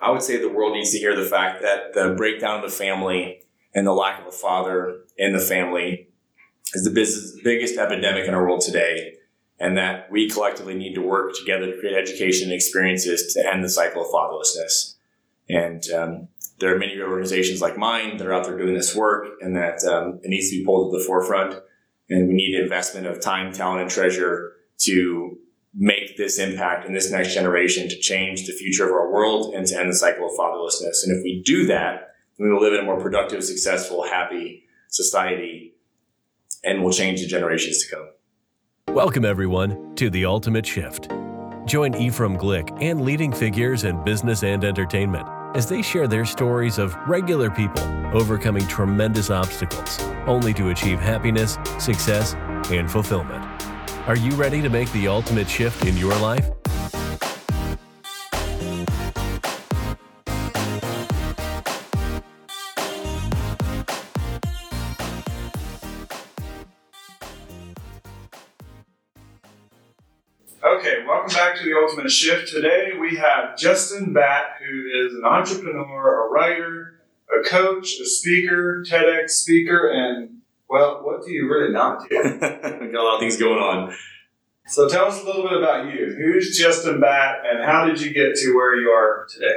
I would say the world needs to hear the fact that the breakdown of the family and the lack of a father in the family is the business, biggest epidemic in our world today. And that we collectively need to work together to create education and experiences to end the cycle of fatherlessness. And um, there are many organizations like mine that are out there doing this work, and that um, it needs to be pulled to the forefront. And we need investment of time, talent, and treasure to make this impact in this next generation to change the future of our world and to end the cycle of fatherlessness. And if we do that, we will live in a more productive, successful, happy society and will change the generations to come. Welcome, everyone, to The Ultimate Shift. Join Ephraim Glick and leading figures in business and entertainment as they share their stories of regular people overcoming tremendous obstacles only to achieve happiness, success, and fulfillment. Are you ready to make the ultimate shift in your life? Okay, welcome back to the Ultimate Shift. Today we have Justin Batt, who is an entrepreneur, a writer, a coach, a speaker, TEDx speaker, and well, what do you really not do? got a lot of things going on. So tell us a little bit about you. Who's Justin Batt, and how did you get to where you are today?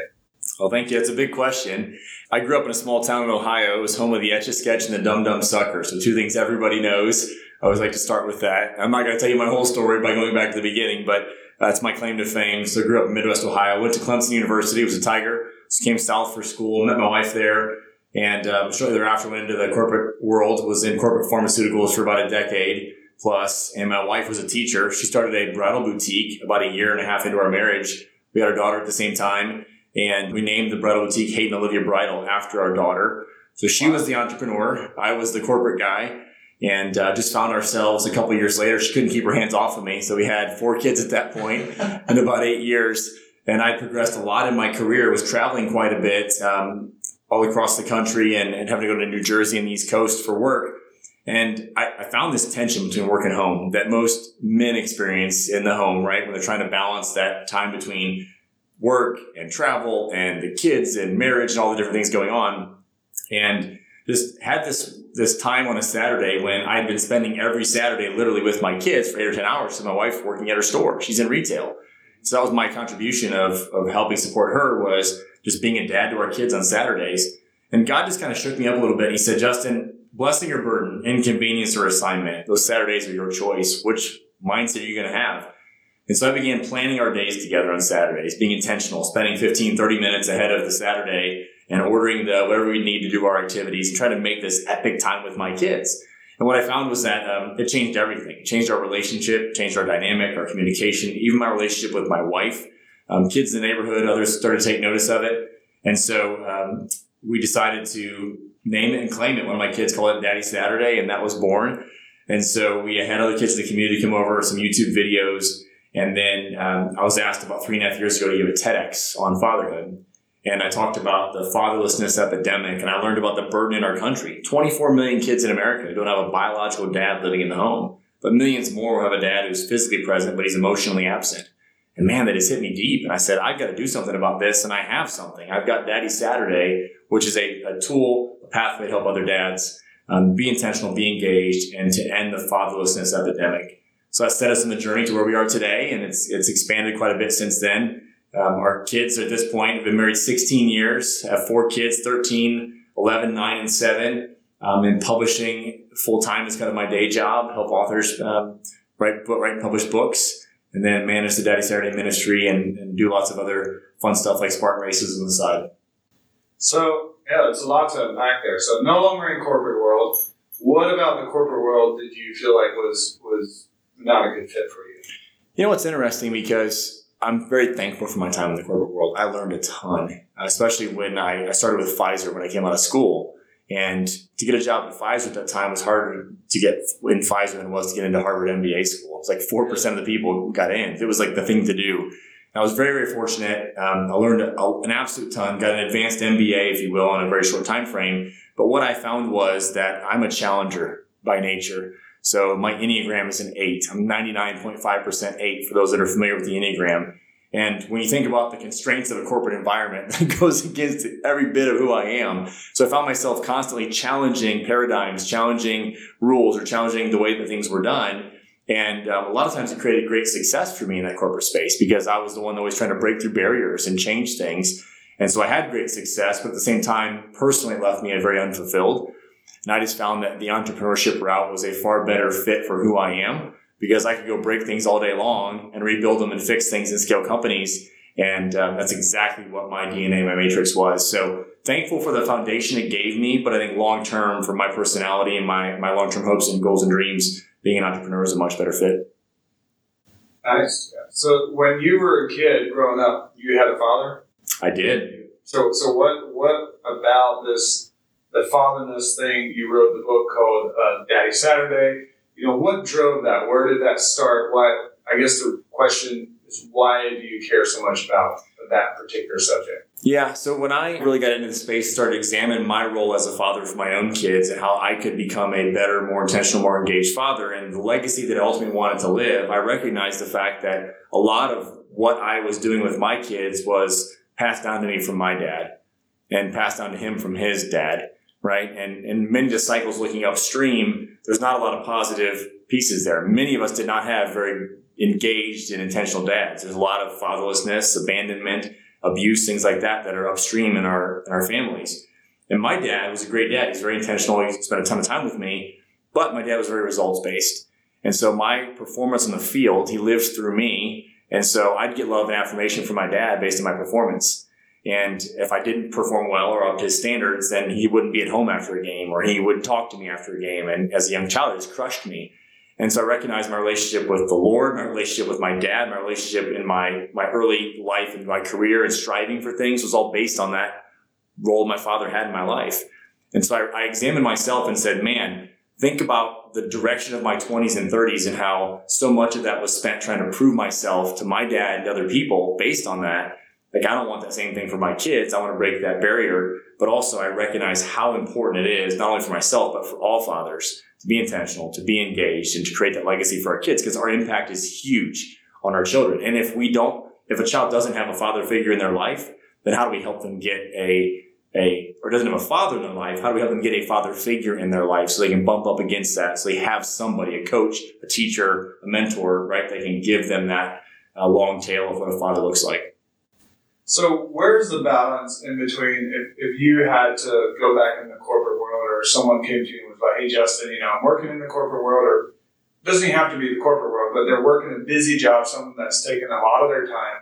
Well, thank you. That's a big question. I grew up in a small town in Ohio. It was home of the Etch a Sketch and the Dum Dum Sucker. So two things everybody knows. I always like to start with that. I'm not going to tell you my whole story by going back to the beginning, but that's my claim to fame. So I grew up in Midwest Ohio. Went to Clemson University. Was a Tiger. So came south for school. Met my wife there. And um, shortly thereafter, went into the corporate world. Was in corporate pharmaceuticals for about a decade plus. And my wife was a teacher. She started a bridal boutique about a year and a half into our marriage. We had our daughter at the same time, and we named the bridal boutique Hayden Olivia Bridal after our daughter. So she was the entrepreneur. I was the corporate guy. And uh, just found ourselves a couple years later, she couldn't keep her hands off of me. So we had four kids at that point in about eight years. And I progressed a lot in my career, was traveling quite a bit. Um, all across the country and, and having to go to New Jersey and the East Coast for work. And I, I, found this tension between work and home that most men experience in the home, right? When they're trying to balance that time between work and travel and the kids and marriage and all the different things going on. And just had this, this time on a Saturday when I'd been spending every Saturday literally with my kids for eight or 10 hours. So my wife working at her store. She's in retail. So that was my contribution of, of helping support her was just being a dad to our kids on Saturdays. And God just kind of shook me up a little bit. He said, Justin, blessing or burden, inconvenience or assignment, those Saturdays are your choice. Which mindset are you going to have? And so I began planning our days together on Saturdays, being intentional, spending 15, 30 minutes ahead of the Saturday and ordering the whatever we need to do our activities trying to make this epic time with my kids. And what I found was that um, it changed everything. It changed our relationship, changed our dynamic, our communication, even my relationship with my wife um, kids in the neighborhood, others started to take notice of it. And so um, we decided to name it and claim it. One of my kids called it Daddy Saturday, and that was born. And so we had other kids in the community come over, some YouTube videos. And then um, I was asked about three and a half years ago to give a TEDx on fatherhood. And I talked about the fatherlessness epidemic, and I learned about the burden in our country. 24 million kids in America don't have a biological dad living in the home, but millions more have a dad who's physically present, but he's emotionally absent. And man, that has hit me deep. And I said, I've got to do something about this. And I have something. I've got Daddy Saturday, which is a, a tool, a pathway to help other dads um, be intentional, be engaged, and to end the fatherlessness epidemic. So that set us on the journey to where we are today. And it's, it's expanded quite a bit since then. Um, our kids at this point have been married 16 years, have four kids, 13, 11, 9, and 7. Um, and publishing full time is kind of my day job, help authors um, write, write and publish books and then manage the Daddy Saturday ministry and, and do lots of other fun stuff like Spartan races on the side. So, yeah, there's a lot to unpack there. So, no longer in corporate world. What about the corporate world did you feel like was was not a good fit for you? You know what's interesting because I'm very thankful for my time in the corporate world. I learned a ton, especially when I, I started with Pfizer when I came out of school. And to get a job at Pfizer at that time was harder to get in Pfizer than it was to get into Harvard MBA school. It was like 4% of the people got in. It was like the thing to do. And I was very, very fortunate. Um, I learned a, an absolute ton, got an advanced MBA, if you will, in a very short time frame. But what I found was that I'm a challenger by nature. So my Enneagram is an eight. I'm 99.5% eight for those that are familiar with the Enneagram. And when you think about the constraints of a corporate environment, that goes against every bit of who I am. So I found myself constantly challenging paradigms, challenging rules, or challenging the way that things were done. And um, a lot of times it created great success for me in that corporate space because I was the one that was trying to break through barriers and change things. And so I had great success, but at the same time, personally, left me very unfulfilled. And I just found that the entrepreneurship route was a far better fit for who I am because I could go break things all day long and rebuild them and fix things and scale companies. And um, that's exactly what my DNA, my matrix was. So thankful for the foundation it gave me, but I think long term for my personality and my, my long term hopes and goals and dreams, being an entrepreneur is a much better fit. Nice. So when you were a kid growing up, you had a father. I did. So so what what about this the fatherness thing? You wrote the book called uh, Daddy Saturday you know, what drove that? Where did that start? Why? I guess the question is, why do you care so much about that particular subject? Yeah, so when I really got into the space, started examining my role as a father for my own kids and how I could become a better, more intentional, more engaged father and the legacy that I ultimately wanted to live, I recognized the fact that a lot of what I was doing with my kids was passed down to me from my dad and passed down to him from his dad right? And in many cycles looking upstream, there's not a lot of positive pieces there. Many of us did not have very engaged and intentional dads. There's a lot of fatherlessness, abandonment, abuse, things like that that are upstream in our in our families. And my dad was a great dad. He's very intentional. He spent a ton of time with me, but my dad was very results based. And so my performance in the field, he lived through me. And so I'd get love and affirmation from my dad based on my performance. And if I didn't perform well or up to his standards, then he wouldn't be at home after a game or he wouldn't talk to me after a game. And as a young child, it just crushed me. And so I recognized my relationship with the Lord, my relationship with my dad, my relationship in my, my early life and my career and striving for things was all based on that role my father had in my life. And so I, I examined myself and said, man, think about the direction of my 20s and 30s and how so much of that was spent trying to prove myself to my dad and other people based on that like, I don't want that same thing for my kids. I want to break that barrier. But also, I recognize how important it is, not only for myself, but for all fathers to be intentional, to be engaged, and to create that legacy for our kids because our impact is huge on our children. And if we don't, if a child doesn't have a father figure in their life, then how do we help them get a, a, or doesn't have a father in their life? How do we help them get a father figure in their life so they can bump up against that? So they have somebody, a coach, a teacher, a mentor, right? They can give them that uh, long tail of what a father looks like. So where's the balance in between if, if you had to go back in the corporate world or someone came to you and was like, hey Justin, you know, I'm working in the corporate world or doesn't even have to be the corporate world, but they're working a busy job, something that's taken a lot of their time.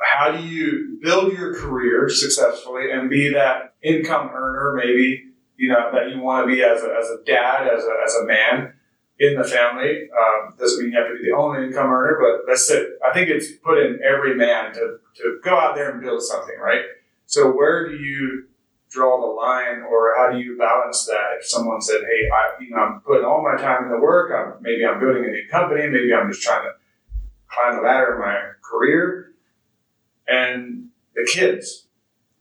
How do you build your career successfully and be that income earner, maybe, you know, that you want to be as a, as a dad, as a, as a man, in the family. Um, doesn't mean you have to be the only income earner, but that's it. I think it's put in every man to, to go out there and build something, right? So where do you draw the line or how do you balance that if someone said, hey, I, you know, I'm putting all my time into work, I'm, maybe I'm building a new company, maybe I'm just trying to climb the ladder in my career and the kids,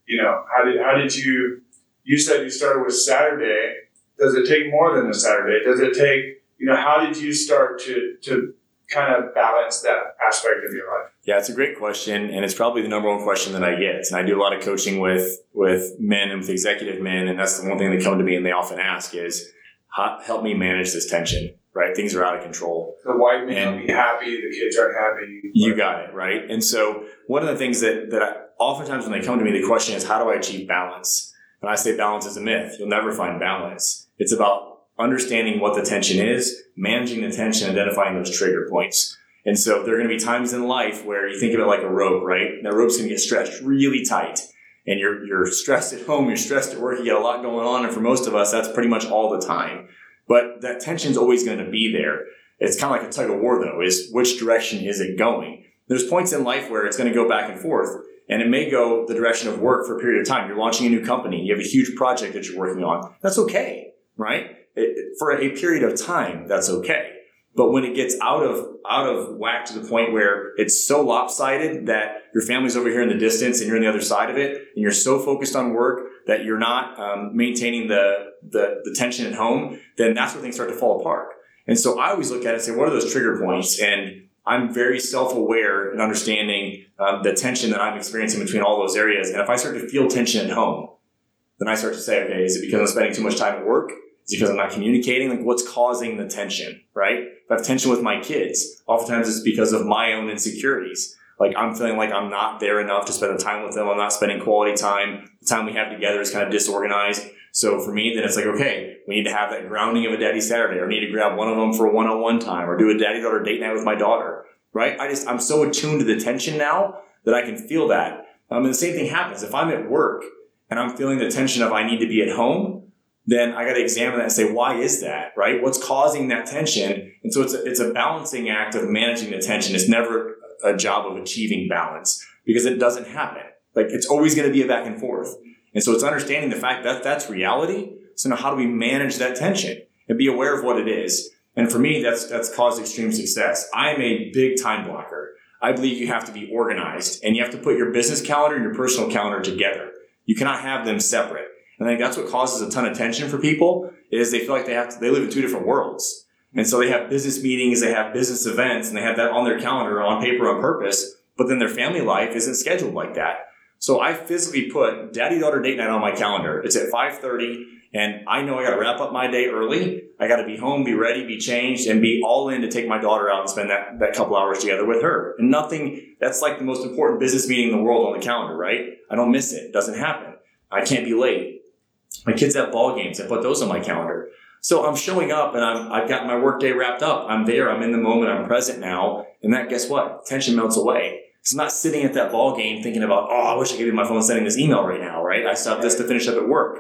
you know, how did, how did you, you said you started with Saturday. Does it take more than a Saturday? Does it take you know, how did you start to, to kind of balance that aspect of your life? Yeah, it's a great question, and it's probably the number one question that I get. And I do a lot of coaching with with men and with executive men, and that's the one thing they come to me and they often ask is, "Help me manage this tension." Right, things are out of control. The wife may and not be happy, the kids aren't happy. You got it right. And so, one of the things that that I, oftentimes when they come to me, the question is, "How do I achieve balance?" And I say, "Balance is a myth. You'll never find balance. It's about understanding what the tension is, managing the tension, identifying those trigger points. And so there are going to be times in life where you think of it like a rope, right? That rope's going to get stretched really tight. And you're, you're stressed at home, you're stressed at work, you got a lot going on. And for most of us, that's pretty much all the time. But that tension's always going to be there. It's kind of like a tug of war though, is which direction is it going? There's points in life where it's going to go back and forth. And it may go the direction of work for a period of time. You're launching a new company. You have a huge project that you're working on. That's okay, right? For a period of time, that's okay. But when it gets out of out of whack to the point where it's so lopsided that your family's over here in the distance and you're on the other side of it, and you're so focused on work that you're not um, maintaining the, the the tension at home, then that's where things start to fall apart. And so I always look at it and say, what are those trigger points? And I'm very self-aware and understanding um, the tension that I'm experiencing between all those areas. And if I start to feel tension at home, then I start to say, okay, is it because I'm spending too much time at work? Because I'm not communicating? Like what's causing the tension, right? If I have tension with my kids, oftentimes it's because of my own insecurities. Like I'm feeling like I'm not there enough to spend the time with them. I'm not spending quality time. The time we have together is kind of disorganized. So for me, then it's like, okay, we need to have that grounding of a daddy Saturday, or need to grab one of them for a one-on-one time, or do a daddy daughter date night with my daughter, right? I just I'm so attuned to the tension now that I can feel that. Um, and the same thing happens if I'm at work and I'm feeling the tension of I need to be at home. Then I got to examine that and say, why is that, right? What's causing that tension? And so it's a, it's a balancing act of managing the tension. It's never a job of achieving balance because it doesn't happen. Like it's always going to be a back and forth. And so it's understanding the fact that that's reality. So now how do we manage that tension and be aware of what it is? And for me, that's, that's caused extreme success. I am a big time blocker. I believe you have to be organized and you have to put your business calendar and your personal calendar together. You cannot have them separate. And I think that's what causes a ton of tension for people is they feel like they have to, they live in two different worlds. And so they have business meetings, they have business events, and they have that on their calendar on paper on purpose. But then their family life isn't scheduled like that. So I physically put daddy daughter date night on my calendar. It's at 5:30 and I know I got to wrap up my day early. I got to be home, be ready, be changed and be all in to take my daughter out and spend that, that couple hours together with her. And nothing that's like the most important business meeting in the world on the calendar, right? I don't miss it. It doesn't happen. I can't be late. My kids have ball games. I put those on my calendar. So I'm showing up and I'm, I've got my workday wrapped up. I'm there. I'm in the moment. I'm present now. And that, guess what? Tension melts away. It's not sitting at that ball game thinking about, oh, I wish I could be my phone sending this email right now, right? I stopped this to finish up at work.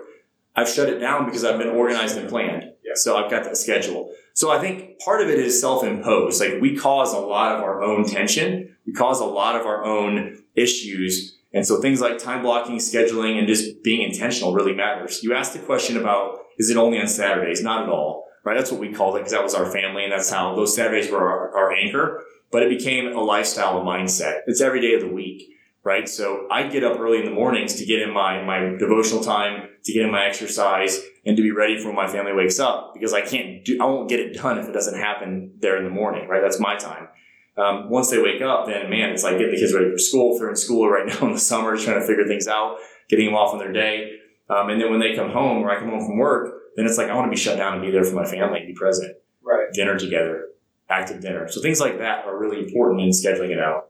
I've shut it down because I've been organized and planned. Yeah. So I've got that schedule. So I think part of it is self-imposed. Like we cause a lot of our own tension. We cause a lot of our own issues. And so things like time blocking, scheduling, and just being intentional really matters. You asked the question about, is it only on Saturdays? Not at all, right? That's what we called it because that was our family and that's how those Saturdays were our, our anchor but it became a lifestyle, a mindset. It's every day of the week, right? So I get up early in the mornings to get in my, my devotional time, to get in my exercise, and to be ready for when my family wakes up because I can't do, I won't get it done if it doesn't happen there in the morning, right? That's my time. Um, once they wake up, then man, it's like getting the kids ready for school. If they're in school right now in the summer, trying to figure things out, getting them off on their day. Um, and then when they come home or I come home from work, then it's like I want to be shut down and be there for my family and be present. Right. Dinner together, active dinner. So things like that are really important in scheduling it out.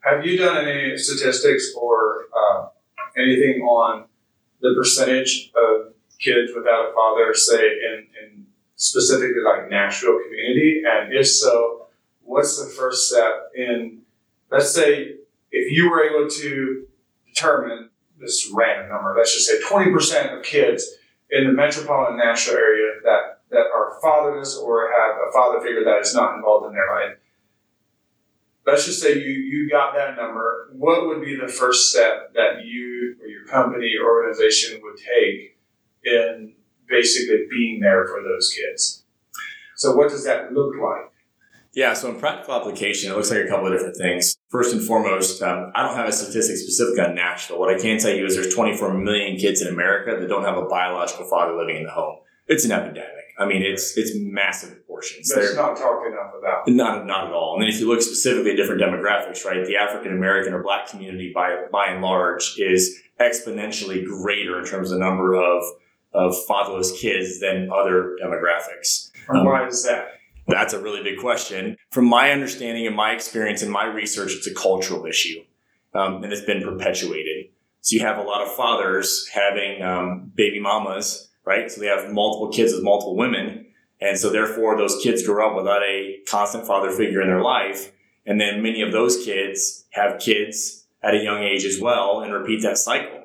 Have you done any statistics or uh, anything on the percentage of kids without a father, say in, in specifically like Nashville community? And if so, what's the first step in, let's say, if you were able to determine this random number, let's just say 20% of kids in the metropolitan Nashville area that that are fatherless or have a father figure that is not involved in their life. Let's just say you, you got that number. What would be the first step that you or your company or organization would take in basically being there for those kids? So, what does that look like? Yeah, so in practical application, it looks like a couple of different things. First and foremost, um, I don't have a statistic specific on Nashville. What I can tell you is there's 24 million kids in America that don't have a biological father living in the home. It's an epidemic. I mean, it's it's massive proportions. That's not talked enough about. Not not at all. And then if you look specifically at different demographics, right, the African American or Black community by by and large is exponentially greater in terms of the number of of fatherless kids than other demographics. And um, why is that? That's a really big question. From my understanding and my experience and my research, it's a cultural issue, um, and it's been perpetuated. So you have a lot of fathers having um, baby mamas right? So they have multiple kids with multiple women. And so therefore those kids grow up without a constant father figure in their life. And then many of those kids have kids at a young age as well and repeat that cycle.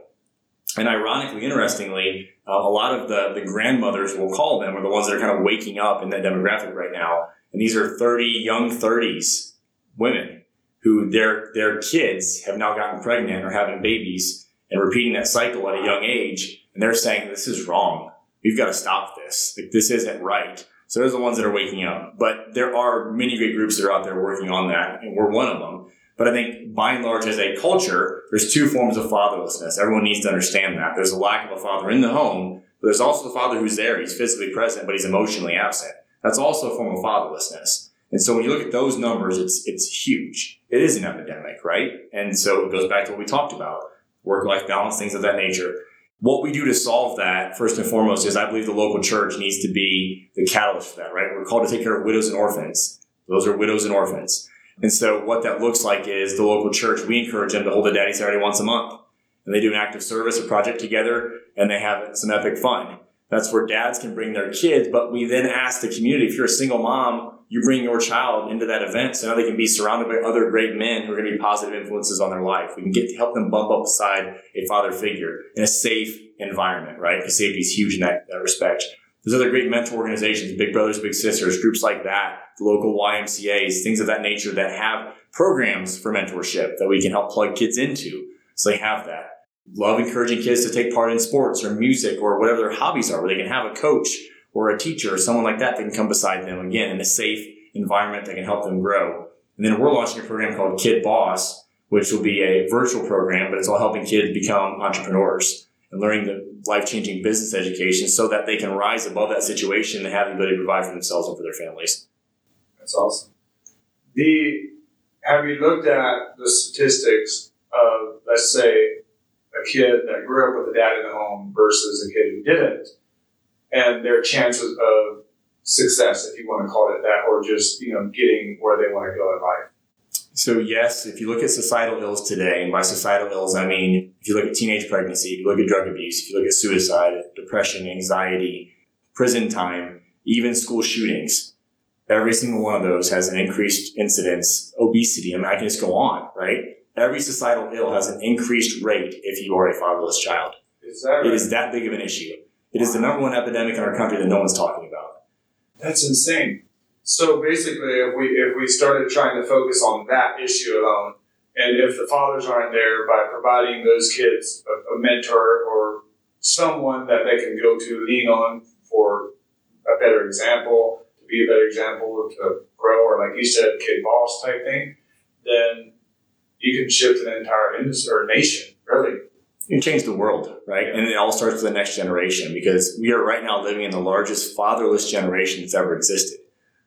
And ironically, interestingly, uh, a lot of the, the grandmothers, we'll call them, are the ones that are kind of waking up in that demographic right now. And these are 30, young 30s women who their, their kids have now gotten pregnant or having babies and repeating that cycle at a young age. And they're saying, this is wrong we've got to stop this. Like, this isn't right. So those are the ones that are waking up. But there are many great groups that are out there working on that, and we're one of them. But I think by and large, as a culture, there's two forms of fatherlessness. Everyone needs to understand that. There's a lack of a father in the home, but there's also the father who's there. He's physically present, but he's emotionally absent. That's also a form of fatherlessness. And so when you look at those numbers, it's it's huge. It is an epidemic, right? And so it goes back to what we talked about: work life balance, things of that nature. What we do to solve that, first and foremost, is I believe the local church needs to be the catalyst for that, right? We're called to take care of widows and orphans. Those are widows and orphans. And so what that looks like is the local church, we encourage them to hold a daddy Saturday once a month. And they do an active service, a project together, and they have some epic fun. That's where dads can bring their kids, but we then ask the community, if you're a single mom, you bring your child into that event so now they can be surrounded by other great men who are going to be positive influences on their life. We can get to help them bump up beside a father figure in a safe environment, right? Because safety is huge in that, that respect. There's other great mentor organizations, Big Brothers, Big Sisters, groups like that, the local YMCAs, things of that nature that have programs for mentorship that we can help plug kids into. So they have that. Love encouraging kids to take part in sports or music or whatever their hobbies are, where they can have a coach or a teacher or someone like that that can come beside them again in a safe environment that can help them grow. And then we're launching a program called Kid Boss, which will be a virtual program, but it's all helping kids become entrepreneurs and learning the life changing business education so that they can rise above that situation and have the ability to provide for themselves and for their families. That's awesome. The have you looked at the statistics of let's say a kid that grew up with a dad in the home versus a kid who didn't, and their chances of success, if you want to call it that, or just you know getting where they want to go in life. So yes, if you look at societal ills today, and by societal ills I mean if you look at teenage pregnancy, if you look at drug abuse, if you look at suicide, depression, anxiety, prison time, even school shootings, every single one of those has an increased incidence. Obesity, I mean I can just go on, right? Every societal ill has an increased rate if you are a fatherless child. Is that right? It is that big of an issue. It is the number one epidemic in our country that no one's talking about. That's insane. So basically, if we if we started trying to focus on that issue alone, and if the fathers aren't there by providing those kids a, a mentor or someone that they can go to lean on for a better example, to be a better example to grow, or like you said, kid boss type thing, then you can shift an entire industry or nation, really. You can change the world, right? And it all starts with the next generation because we are right now living in the largest fatherless generation that's ever existed.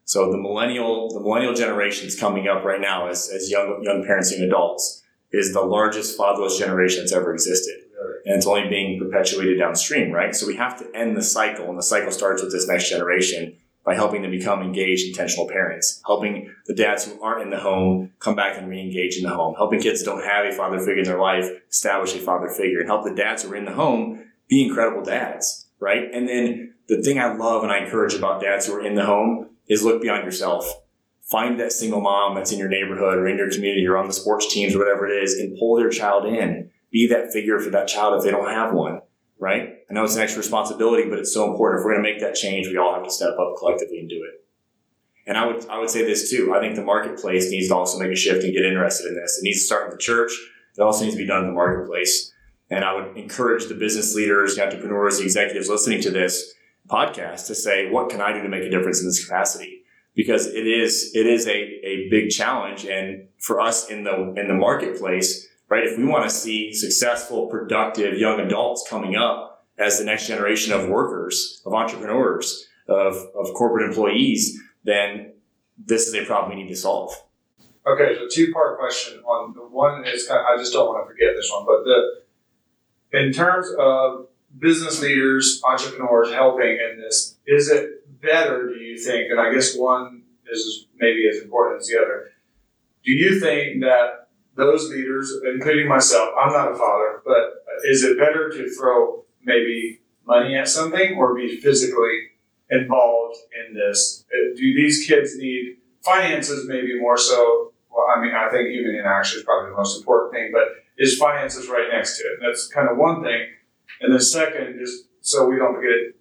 So the millennial, the millennial generation is coming up right now as, as young, young parents, young adults is the largest fatherless generation that's ever existed. And it's only being perpetuated downstream, right? So we have to end the cycle and the cycle starts with this next generation by helping them become engaged, intentional parents, helping the dads who aren't in the home come back and re-engage in the home, helping kids don't have a father figure in their life establish a father figure and help the dads who are in the home be incredible dads, right? And then the thing I love and I encourage about dads who are in the home is look beyond yourself. Find that single mom that's in your neighborhood or in your community or on the sports teams or whatever it is and pull their child in. Be that figure for that child if they don't have one, right? I know it's an extra responsibility, but it's so important. If we're going to make that change, we all have to step up collectively and do it. And I would, I would say this too. I think the marketplace needs to also make a shift and get interested in this. It needs to start with the church. It also needs to be done in the marketplace. And I would encourage the business leaders, the entrepreneurs, the executives listening to this podcast to say, what can I do to make a difference in this capacity? Because it is, it is a, a big challenge. And for us in the, in the marketplace, right? If we want to see successful, productive young adults coming up as the next generation of workers, of entrepreneurs, of, of corporate employees, then this is a problem we need to solve. Okay, so two part question on the one is kind of, I just don't want to forget this one, but the in terms of business leaders, entrepreneurs helping in this, is it better, do you think? And I guess one is maybe as important as the other. Do you think that those leaders, including myself, I'm not a father, but is it better to throw maybe money at something or be physically involved in this? Uh, do these kids need finances maybe more so? Well, I mean, I think human interaction is probably the most important thing, but is finances right next to it? That's kind of one thing. And the second, just so we don't forget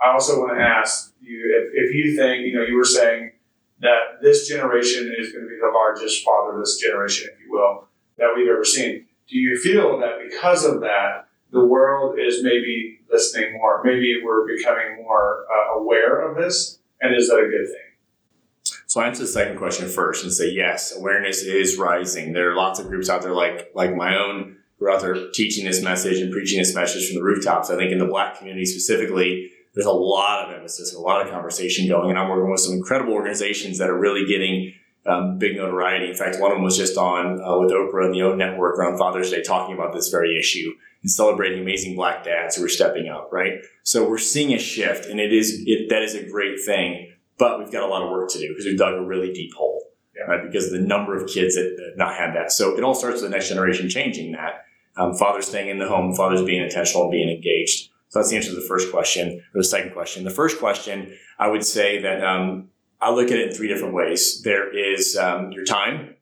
I also want to ask you if, if you think, you know, you were saying that this generation is going to be the largest fatherless generation, if you will, that we've ever seen. Do you feel that because of that, the world is maybe listening more? Maybe we're becoming more uh, aware of this? And is that a good thing? So I answer the second question first and say yes, awareness is rising. There are lots of groups out there like like my own who are out there teaching this message and preaching this message from the rooftops. I think in the black community specifically, there's a lot of emphasis, and a lot of conversation going, and I'm working with some incredible organizations that are really getting um, big notoriety. In fact, one of them was just on uh, with Oprah and the OWN Network around Father's Day talking about this very issue and celebrating amazing black dads who are stepping up, right? So we're seeing a shift, and it is it, that is a great thing. But we've got a lot of work to do because we've dug a really deep hole, yeah. right? Because of the number of kids that, that have not had that. So it all starts with the next generation changing that. Um, fathers staying in the home, fathers being intentional and being engaged. So that's the answer to the first question or the second question. The first question, I would say that um, I look at it in three different ways. There is um, your time.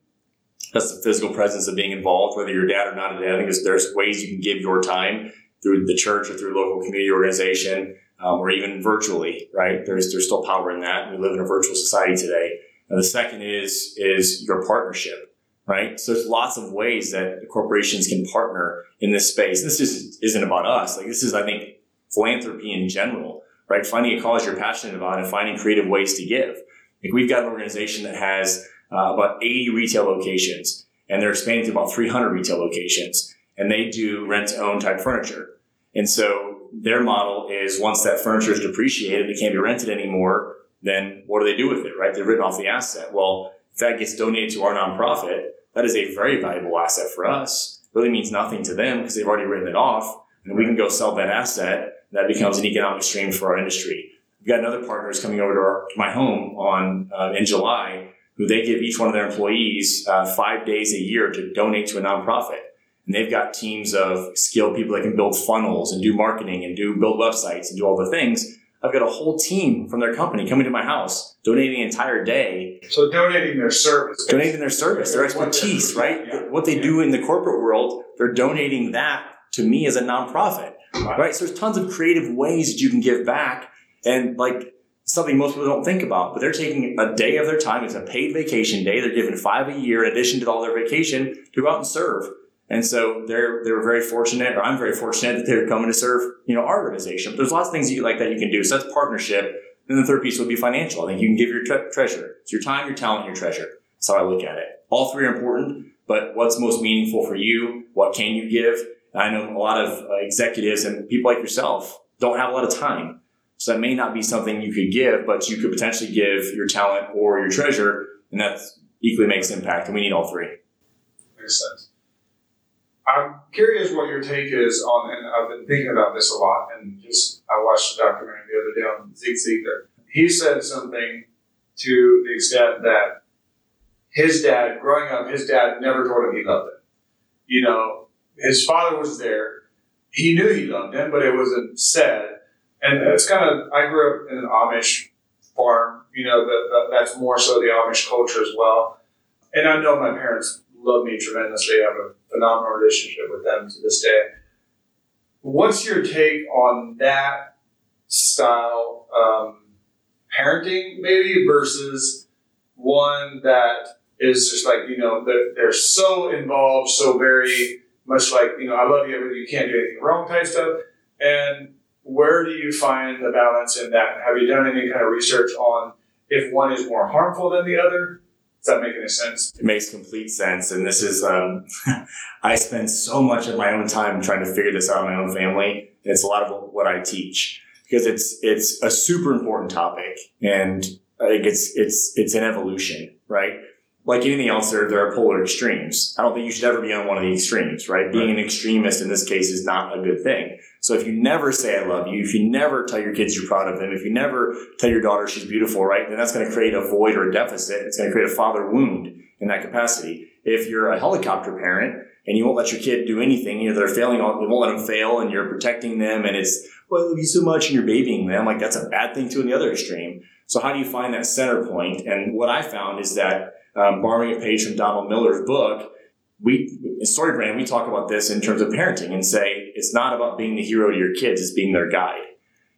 That's the physical presence of being involved, whether you're a dad or not a dad. I think there's, there's ways you can give your time through the church or through local community organization, um, or even virtually. Right? There's there's still power in that. We live in a virtual society today. And the second is is your partnership. Right? So there's lots of ways that corporations can partner in this space. This just isn't about us. Like this is, I think, philanthropy in general. Right? Finding a cause you're passionate about and finding creative ways to give. Like we've got an organization that has uh, about 80 retail locations and they're expanding to about 300 retail locations and they do rent to own type furniture. And so their model is once that furniture is depreciated, it can't be rented anymore, then what do they do with it, right? They've written off the asset. Well, if that gets donated to our nonprofit, that is a very valuable asset for us. Really means nothing to them because they've already written it off and we can go sell that asset. That becomes an economic stream for our industry. We've got another partners coming over to, our, to my home on uh, in July who they give each one of their employees uh, five days a year to donate to a nonprofit. And they've got teams of skilled people that can build funnels and do marketing and do build websites and do all the things. I've got a whole team from their company coming to my house, donating the entire day. So donating their service. Donating their service, their expertise, right? Yeah. What they yeah. do in the corporate world, they're donating that to me as a nonprofit, right. right? So there's tons of creative ways that you can give back and like something most people don't think about, but they're taking a day of their time. It's a paid vacation day. They're given five a year in addition to all their vacation to go out and serve. And so they're they're very fortunate, or I'm very fortunate that they're coming to serve, you know, our organization. But there's lots of things you, like that you can do. So that's partnership. And the third piece would be financial. I think you can give your tre- treasure. It's your time, your talent, your treasure. That's how I look at it. All three are important, but what's most meaningful for you? What can you give? I know a lot of uh, executives and people like yourself don't have a lot of time. So that may not be something you could give, but you could potentially give your talent or your treasure, and that equally makes impact. And we need all three. Makes sense. I'm curious what your take is on, and I've been thinking about this a lot, and just I watched a documentary the other day on Zig Ziglar. He said something to the extent that his dad, growing up, his dad never told him he loved him. You know, his father was there. He knew he loved him, but it wasn't said and it's kind of I grew up in an Amish farm. You know, that, that's more so the Amish culture as well. And I know my parents love me tremendously. I have a phenomenal relationship with them to this day. What's your take on that style um, parenting, maybe, versus one that is just like you know they're, they're so involved, so very much like you know I love you, but you can't do anything wrong type stuff, and where do you find the balance in that? Have you done any kind of research on if one is more harmful than the other? Does that make any sense? It makes complete sense. And this is, um, I spend so much of my own time trying to figure this out in my own family. And it's a lot of what I teach because it's, it's a super important topic. And I think it's, it's, it's an evolution, right? like anything else, there, there are polar extremes. I don't think you should ever be on one of the extremes, right? Being an extremist in this case is not a good thing. So if you never say I love you, if you never tell your kids you're proud of them, if you never tell your daughter she's beautiful, right, then that's going to create a void or a deficit. It's going to create a father wound in that capacity. If you're a helicopter parent and you won't let your kid do anything, you know, they're failing, you won't let them fail and you're protecting them and it's, well, I love you so much and you're babying them, like that's a bad thing too in the other extreme. So how do you find that center point? And what I found is that um, borrowing a page from Donald Miller's book, we in Story Brand we talk about this in terms of parenting and say it's not about being the hero to your kids; it's being their guide.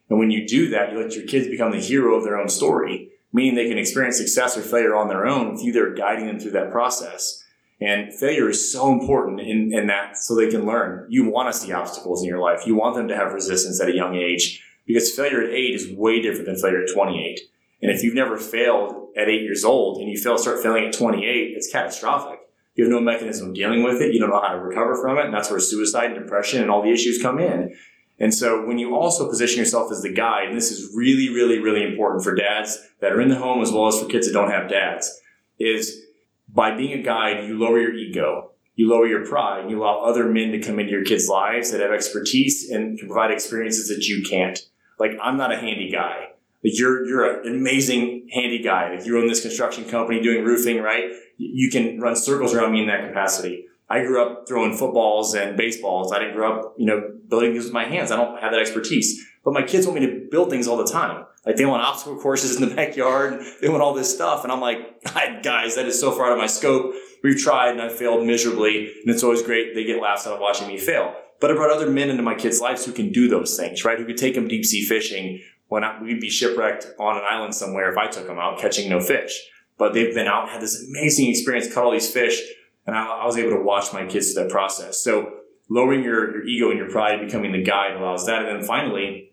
And when you do that, you let your kids become the hero of their own story, meaning they can experience success or failure on their own with you there guiding them through that process. And failure is so important in, in that so they can learn. You want to see obstacles in your life. You want them to have resistance at a young age because failure at eight is way different than failure at 28. And if you've never failed at eight years old and you fail, start failing at 28, it's catastrophic. You have no mechanism dealing with it. You don't know how to recover from it. And that's where suicide and depression and all the issues come in. And so when you also position yourself as the guide, and this is really, really, really important for dads that are in the home as well as for kids that don't have dads, is by being a guide, you lower your ego, you lower your pride, and you allow other men to come into your kids' lives that have expertise and can provide experiences that you can't. Like I'm not a handy guy. Like you're you're an amazing handy guy. Like you own this construction company doing roofing, right? You can run circles around me in that capacity. I grew up throwing footballs and baseballs. I didn't grow up, you know, building things with my hands. I don't have that expertise. But my kids want me to build things all the time. Like they want obstacle courses in the backyard. They want all this stuff. And I'm like, guys, that is so far out of my scope. We've tried and I failed miserably. And it's always great. They get laughs out of watching me fail. But I brought other men into my kids' lives who can do those things, right? Who could take them deep sea fishing when I, we'd be shipwrecked on an island somewhere if I took them out catching no fish. But they've been out, had this amazing experience, caught all these fish and I, I was able to watch my kids through that process. So lowering your, your ego and your pride becoming the guide allows that. And then finally,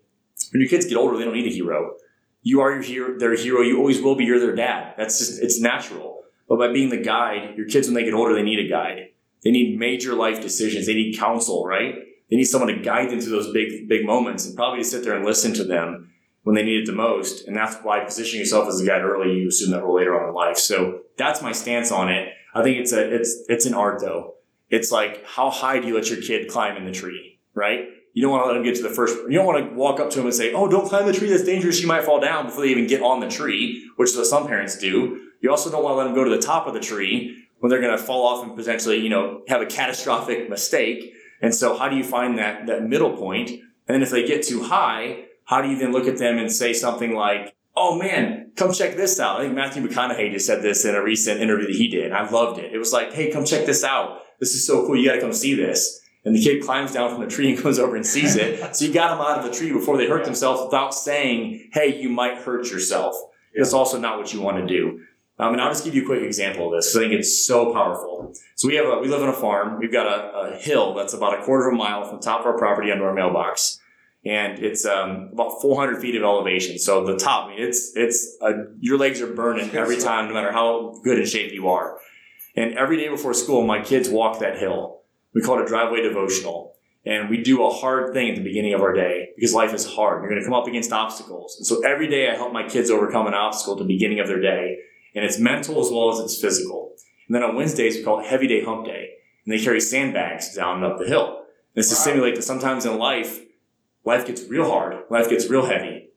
when your kids get older, they don't need a hero. You are your hero, their hero. You always will be. You're their dad. That's just, it's natural. But by being the guide, your kids, when they get older, they need a guide. They need major life decisions. They need counsel, right? They need someone to guide them through those big, big moments and probably to sit there and listen to them when they need it the most. And that's why positioning yourself as a guide early, you assume that role later on in life. So that's my stance on it. I think it's a it's it's an art though. It's like how high do you let your kid climb in the tree, right? You don't want to let them get to the first. You don't want to walk up to them and say, "Oh, don't climb the tree. That's dangerous. You might fall down." Before they even get on the tree, which is what some parents do. You also don't want to let them go to the top of the tree when they're going to fall off and potentially, you know, have a catastrophic mistake. And so, how do you find that that middle point? And then if they get too high, how do you then look at them and say something like, oh man, come check this out. I think Matthew McConaughey just said this in a recent interview that he did. I loved it. It was like, hey, come check this out. This is so cool. You got to come see this. And the kid climbs down from the tree and goes over and sees it. so you got them out of the tree before they hurt themselves without saying, hey, you might hurt yourself. It's also not what you want to do. Um, and I'll just give you a quick example of this because I think it's so powerful. So we have a, we live on a farm. We've got a, a hill that's about a quarter of a mile from the top of our property under our mailbox and it's um, about 400 feet of elevation. So the top, I mean, it's it's a, your legs are burning every time, no matter how good in shape you are. And every day before school, my kids walk that hill. We call it a driveway devotional. And we do a hard thing at the beginning of our day because life is hard. You're going to come up against obstacles. And so every day I help my kids overcome an obstacle at the beginning of their day. And it's mental as well as it's physical. And then on Wednesdays, we call it heavy day hump day. And they carry sandbags down and up the hill. And it's wow. to simulate that sometimes in life, life gets real hard, life gets real heavy.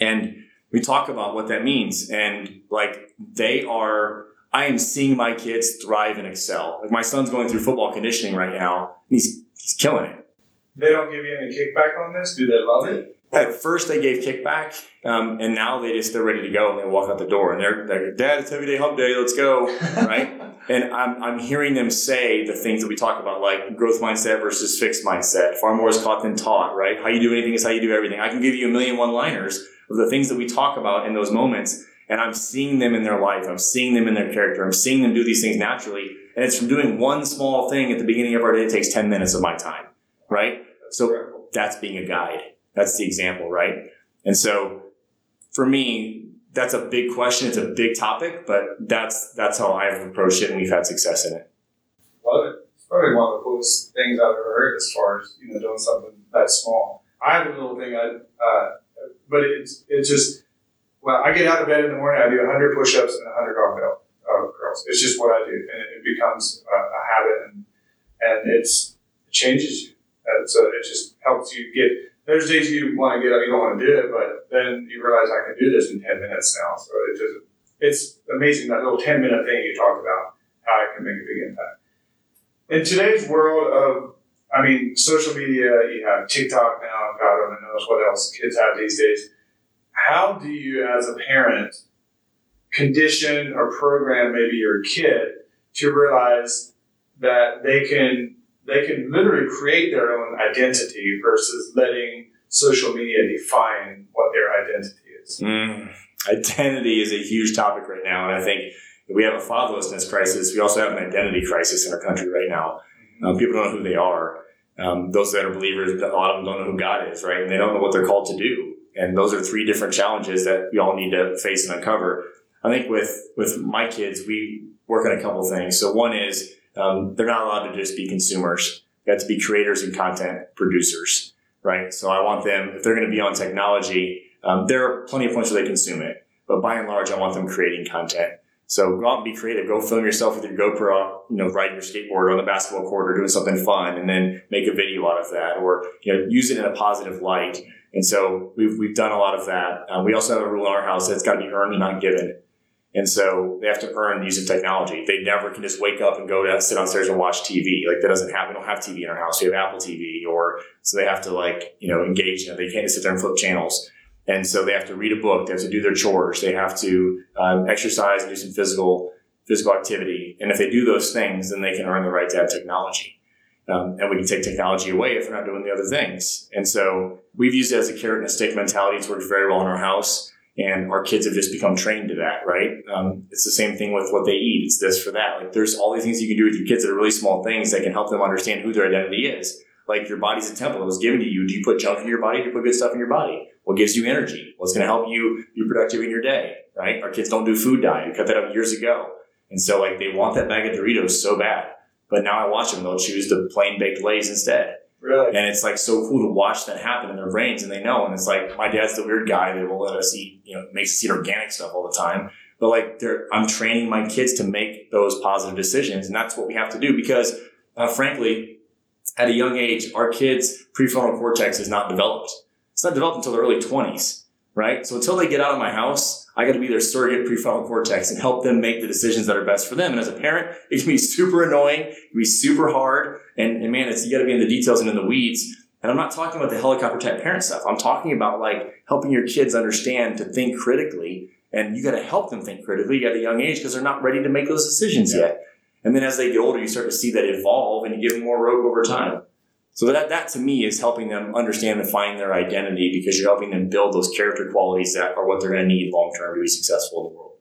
And we talk about what that means. And like they are, I am seeing my kids thrive and excel. Like my son's going through football conditioning right now. and he's, he's killing it. They don't give you any kickback on this? Do they love it? At first, they gave kickback, um, and now they just they're ready to go and they walk out the door and they're they're Dad, it's heavy day hump day, let's go, right? and I'm I'm hearing them say the things that we talk about, like growth mindset versus fixed mindset. Far more is taught than taught, right? How you do anything is how you do everything. I can give you a million one liners of the things that we talk about in those moments, and I'm seeing them in their life. I'm seeing them in their character. I'm seeing them do these things naturally, and it's from doing one small thing at the beginning of our day. It takes ten minutes of my time, right? So that's being a guide. That's the example, right? And so for me, that's a big question. It's a big topic, but that's that's how I've approached it, and we've had success in it. Love it. It's probably one of the coolest things I've ever heard as far as you know doing something that small. I have a little thing, I, uh, but it's it's just well, I get out of bed in the morning. I do 100 push-ups and 100 barbell uh, curls. It's just what I do, and it, becomes a, a habit, and and it's it changes you. And so it just helps you get there's days you want to get up, you don't want to do it, but then you realize I can do this in 10 minutes now. So it just, it's amazing that little 10 minute thing you talked about, how it can make a big impact. In today's world of, I mean, social media, you have TikTok now, God only knows what else kids have these days. How do you, as a parent, condition or program maybe your kid to realize that they can they can literally create their own identity versus letting social media define what their identity is. Mm. Identity is a huge topic right now, and I think we have a fatherlessness crisis. We also have an identity crisis in our country right now. Um, people don't know who they are. Um, those that are believers, a lot of them don't know who God is, right? And they don't know what they're called to do. And those are three different challenges that we all need to face and uncover. I think with with my kids, we work on a couple things. So one is um, they're not allowed to just be consumers. They have to be creators and content producers, right? So I want them, if they're going to be on technology, um, there are plenty of points where they consume it. But by and large, I want them creating content. So go out and be creative. Go film yourself with your GoPro, you know, riding your skateboard on the basketball court or doing something fun and then make a video out of that or, you know, use it in a positive light. And so we've, we've done a lot of that. Um, we also have a rule in our house that it's got to be earned and not given. And so they have to earn using technology. They never can just wake up and go down, sit downstairs and watch TV. Like that doesn't happen. We don't have TV in our house. We have Apple TV or so they have to like, you know, engage in it. They can't just sit there and flip channels. And so they have to read a book. They have to do their chores. They have to um, exercise and do some physical physical activity. And if they do those things, then they can earn the right to have technology. Um, and we can take technology away if they're not doing the other things. And so we've used it as a carrot and a stick mentality. It's worked very well in our house. And our kids have just become trained to that, right? Um, it's the same thing with what they eat. It's this for that. Like there's all these things you can do with your kids that are really small things that can help them understand who their identity is. Like your body's a temple. It was given to you. Do you put junk in your body? Do you put good stuff in your body? What gives you energy? What's going to help you be productive in your day? Right? Our kids don't do food diet. We cut that up years ago. And so like they want that bag of Doritos so bad. But now I watch them, they'll choose the plain baked Lay's instead. Really? And it's like so cool to watch that happen in their brains and they know. And it's like, my dad's the weird guy that will let us eat, you know, makes us eat organic stuff all the time. But like, I'm training my kids to make those positive decisions. And that's what we have to do because, uh, frankly, at a young age, our kids' prefrontal cortex is not developed. It's not developed until the early 20s, right? So until they get out of my house, I got to be their surrogate prefrontal cortex and help them make the decisions that are best for them. And as a parent, it can be super annoying, it can be super hard, and, and man, it's you got to be in the details and in the weeds. And I'm not talking about the helicopter type parent stuff. I'm talking about like helping your kids understand to think critically, and you got to help them think critically at a young age because they're not ready to make those decisions yeah. yet. And then as they get older, you start to see that evolve, and you give them more rope over time. So that, that to me is helping them understand and find their identity because you're helping them build those character qualities that are what they're going to need long term to be successful in the world.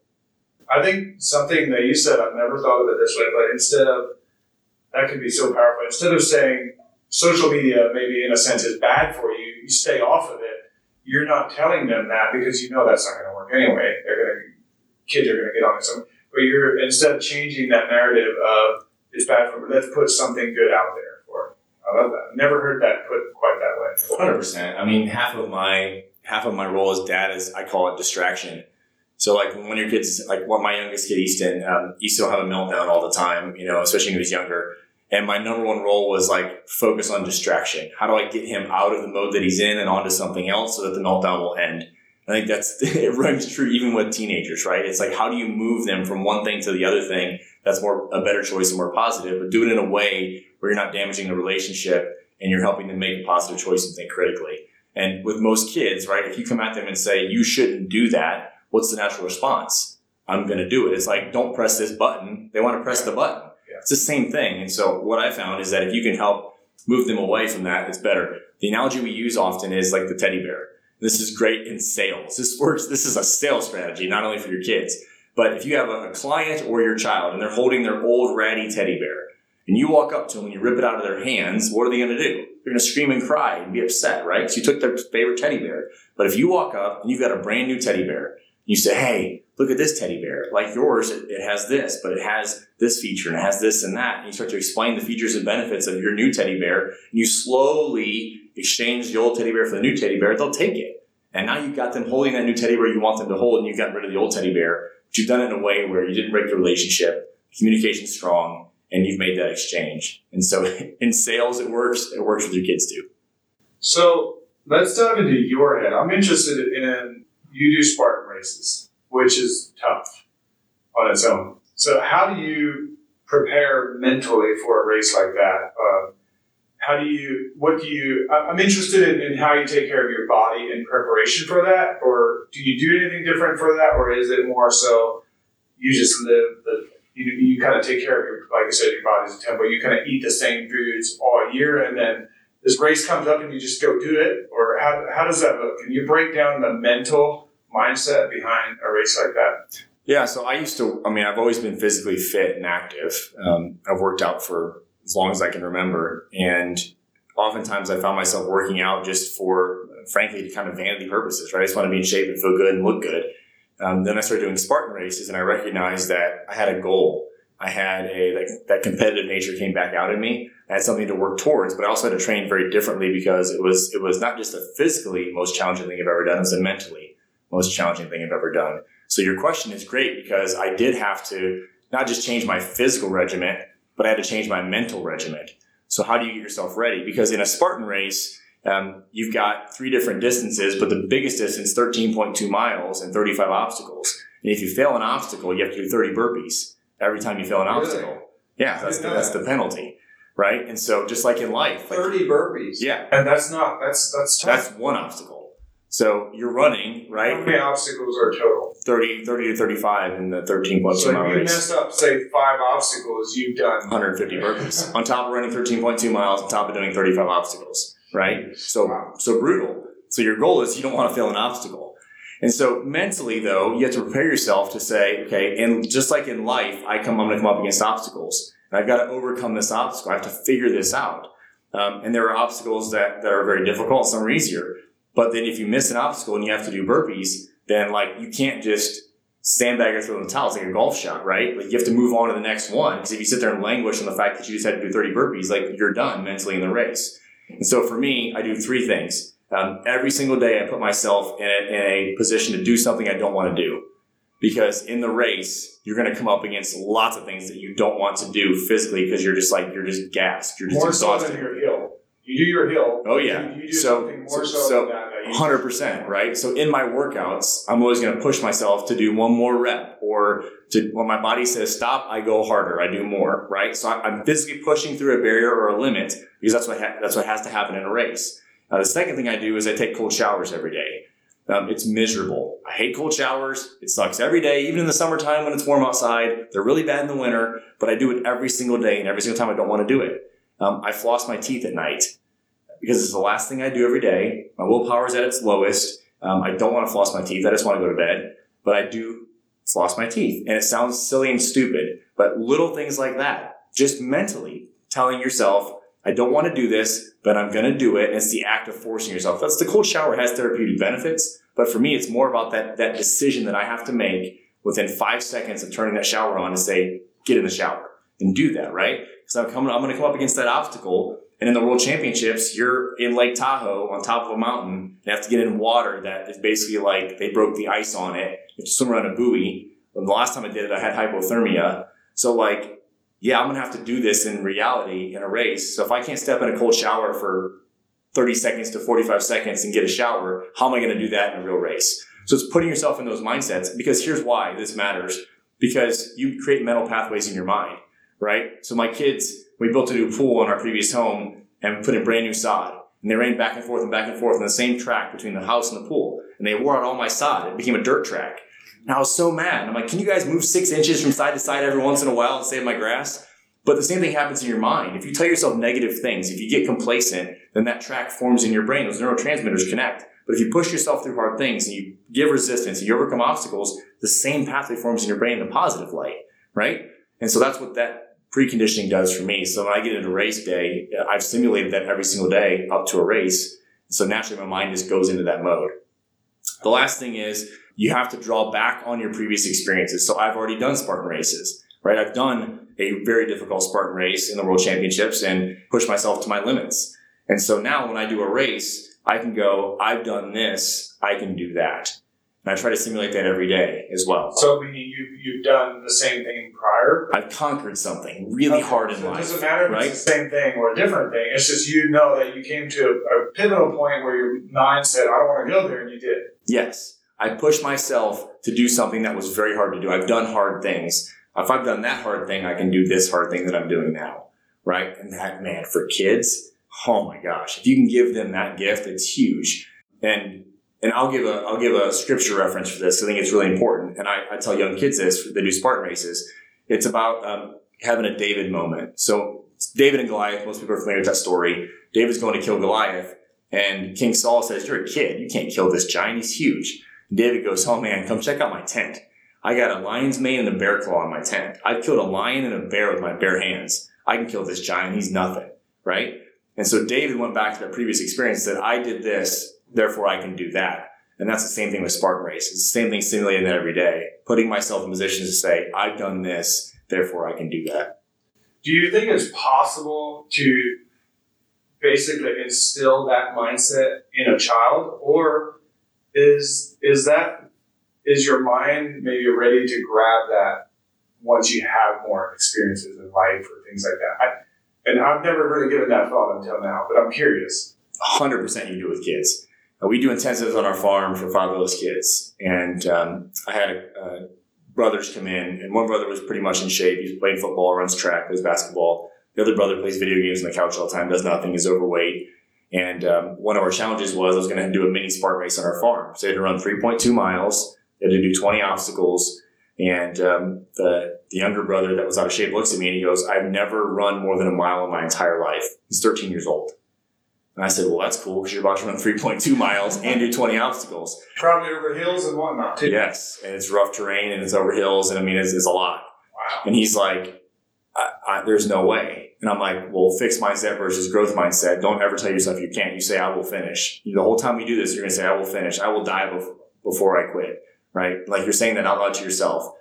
I think something that you said, I've never thought of it this way, but instead of, that could be so powerful. Instead of saying social media maybe in a sense is bad for you, you stay off of it. You're not telling them that because you know that's not going to work anyway. They're going to, kids are going to get on it. But you're, instead of changing that narrative of it's bad for me, let's put something good out there. I love that. Never heard that put quite that way. Hundred percent. I mean, half of my half of my role as dad is I call it distraction. So like when your kids, like what my youngest kid Easton, um, Easton will have a meltdown all the time, you know, especially when he was younger. And my number one role was like focus on distraction. How do I get him out of the mode that he's in and onto something else so that the meltdown will end? I think that's it runs true even with teenagers, right? It's like how do you move them from one thing to the other thing that's more a better choice and more positive, but do it in a way where you're not damaging the relationship and you're helping them make a positive choice and think critically. And with most kids, right, if you come at them and say, you shouldn't do that, what's the natural response? I'm going to do it. It's like, don't press this button. They want to press the button. Yeah. It's the same thing. And so what I found is that if you can help move them away from that, it's better. The analogy we use often is like the teddy bear. This is great in sales. This works. This is a sales strategy, not only for your kids, but if you have a client or your child and they're holding their old ratty teddy bear, and you walk up to them and you rip it out of their hands, what are they going to do? They're going to scream and cry and be upset, right? So you took their favorite teddy bear. But if you walk up and you've got a brand new teddy bear, you say, hey, look at this teddy bear. Like yours, it, it, has this, but it has this feature and it has this and that. And you start to explain the features and benefits of your new teddy bear. And you slowly exchange the old teddy bear for the new teddy bear. They'll take it. And now you've got them holding that new teddy bear you want them to hold and you've gotten rid of the old teddy bear. But you've done it in a way where you didn't break the relationship. Communication's strong and you've made that exchange. And so in sales, it works. It works with your kids too. So let's dive into your head. I'm interested in you do Spartan races, which is tough on its own. So how do you prepare mentally for a race like that? Uh, how do you, what do you, I'm interested in, in, how you take care of your body in preparation for that, or do you do anything different for that, or is it more so you just live the you, you kind of take care of your, like I said, your body's a temple. You kind of eat the same foods all year, and then this race comes up and you just go do it? Or how, how does that look? Can you break down the mental mindset behind a race like that? Yeah, so I used to, I mean, I've always been physically fit and active. Um, I've worked out for as long as I can remember. And oftentimes I found myself working out just for, frankly, to kind of vanity purposes, right? I just want to be in shape and feel good and look good. Um, then I started doing Spartan races, and I recognized that I had a goal. I had a like, that competitive nature came back out in me. I had something to work towards, but I also had to train very differently because it was it was not just the physically most challenging thing I've ever done, it was the mentally most challenging thing I've ever done. So your question is great because I did have to not just change my physical regiment, but I had to change my mental regiment. So how do you get yourself ready? Because in a Spartan race, um, you've got three different distances, but the biggest distance, 13.2 miles and 35 obstacles. And if you fail an obstacle, you have to do 30 burpees every time you fail an Really? obstacle. Yeah, that's the, that's the penalty, right? And so just like in life, like, Thirty burpees. yeah, And that's not that's that's tough. that's one obstacle. So you're running, right? How many obstacles are total? 30, 30 to 35 in the 13.2 So mile if you race. messed up, say five obstacles, you've done 150 burpees on top of running 13.2 miles on top of doing 35 obstacles right so Wow. so brutal so your goal is you don't want to fail an obstacle and so mentally though you have to prepare yourself to say okay and just like in life i come i'm going to come up against obstacles and i've got to overcome this obstacle i have to figure this out um, and there are obstacles that, that are very difficult some are easier but then if you miss an obstacle and you have to do burpees then like you can't just sandbag or throw in the towel. It's like a golf shot, right? Like you have to move on to the next one. Because if you sit there and languish on the fact that you just had to do 30 burpees, like you're done mentally in the race. And so for me, I do three things. Um, every single day, I put myself in a, in a position to do something I don't want to do. Because in the race, you're going to come up against lots of things that you don't want to do physically because you're just like, you're just gassed. You're just more so exhausted. than your hill. You do your hill. Oh, yeah. You, you do So- something more so, so- than that. that you- Hundred percent, right? So in my workouts, I'm always going to push myself to do one more rep, or to when my body says stop, I go harder, I do more, right? So I- I'm physically pushing through a barrier or a limit because that's what ha- that's what has to happen in a race. Now, the second thing I do is I take cold showers every day. Um, it's miserable. I hate cold showers. It sucks every day, even in the summertime when it's warm outside. They're really bad in the winter, but I do it every single day, and every single time I don't want to do it. Um, I floss my teeth at night because it's the last thing I do every day. My willpower is at its lowest. Um, I don't want to floss my teeth. I just want to go to bed, but I do floss my teeth. And it sounds silly and stupid, but little things like that, just mentally telling yourself, I don't want to do this, but I'm going to do it. And it's the act of forcing yourself. That's the cold shower has therapeutic benefits, but for me, it's more about that, that decision that I have to make within five seconds of turning that shower on to say, get in the shower and do that, right? Because I'm coming, I'm going to come up against that obstacle. And in the World Championships, you're in Lake Tahoe on top of a mountain. You have to get in water that is basically like they broke the ice on it. You have to swim around a buoy. And the last time I did it, I had hypothermia. So like, yeah, I'm gonna have to do this in reality in a race. So if I can't step in a cold shower for 30 seconds to 45 seconds and get a shower, how am I gonna do that in a real race? So it's putting yourself in those mindsets because here's why this matters. Because you create mental pathways in your mind, right? So my kids, we built a new pool in our previous home and put in brand new sod. And they ran back and forth and back and forth on the same track between the house and the pool. And they wore out all my sod. It became a dirt track. And I was so mad. I'm like, can you guys move six inches from side to side every once in a while and save my grass? But the same thing happens in your mind. If you tell yourself negative things, if you get complacent, then that track forms in your brain. Those neurotransmitters connect. But if you push yourself through hard things and you give resistance and you overcome obstacles, the same pathway forms in your brain in the positive light, right? And so that's what that preconditioning does for me. So when I get into race day, I've simulated that every single day up to a race. So naturally my mind just goes into that mode. The last thing is you have to draw back on your previous experiences. So I've already done Spartan races, right? I've done a very difficult Spartan race in the World Championships and pushed myself to my limits. And so now when I do a race, I can go, I've done this, I can do that. And I try to simulate that every day as well. So meaning you you've done the same thing prior. I've conquered something really hard in so It life. doesn't matter if right? it's the same thing or a different thing. It's just you know that you came to a, a pivotal point where your mind said, "I don't want to go there," and you did. Yes. I pushed myself to do something that was very hard to do. I've done hard things. If I've done that hard thing, I can do this hard thing that I'm doing now. Right? And that, man, for kids, oh my gosh, if you can give them that gift, it's huge. And and I'll give a I'll give a scripture reference for this. I think it's really important. And I, I tell young kids this, they do Spartan races. It's about um, having a David moment. So David and Goliath, most people are familiar with that story. David's going to kill Goliath, and King Saul says, You're a kid. You can't kill this giant. He's huge. David goes, Oh man, come check out my tent. I got a lion's mane and a bear claw in my tent. I've killed a lion and a bear with my bare hands. I can kill this giant. He's nothing. Right? And so David went back to that previous experience said, I did this, therefore I can do that. And that's the same thing with Spartan race. It's the same thing simulating that every day, putting myself in positions to say, I've done this, therefore I can do that. Do you think it's possible to basically instill that mindset in a child, or is is that is your mind maybe ready to grab that once you have more experiences in life or things like that? I, and I've never really given that thought until now, but I'm curious. 100% you do with kids. Uh, we do intensives on our farm for fatherless kids. And um, I had uh, brothers come in, and one brother was pretty much in shape. He's playing football, runs track, plays basketball. The other brother plays video games on the couch all the time, does nothing, is overweight. And um, one of our challenges was I was going to do a mini Spartan race on our farm. So they had to run 3.2 miles, they had to do 20 obstacles. And um, the, the younger brother that was out of shape looks at me and he goes, I've never run more than a mile in my entire life. He's 13 years old. And I said, well, that's cool because you're about to run 3.2 miles and do 20 obstacles. Probably over hills and whatnot, too. Yes. And it's rough terrain and it's over hills. And I mean, it's, it's a lot. Wow. And he's like, I, I, there's no way. And I'm like, well, fixed mindset versus growth mindset. Don't ever tell yourself you can't. You say, I will finish. The whole time you do this, you're going to say, I will finish. I will die bef- before I quit. Right? Like you're saying that out loud to yourself.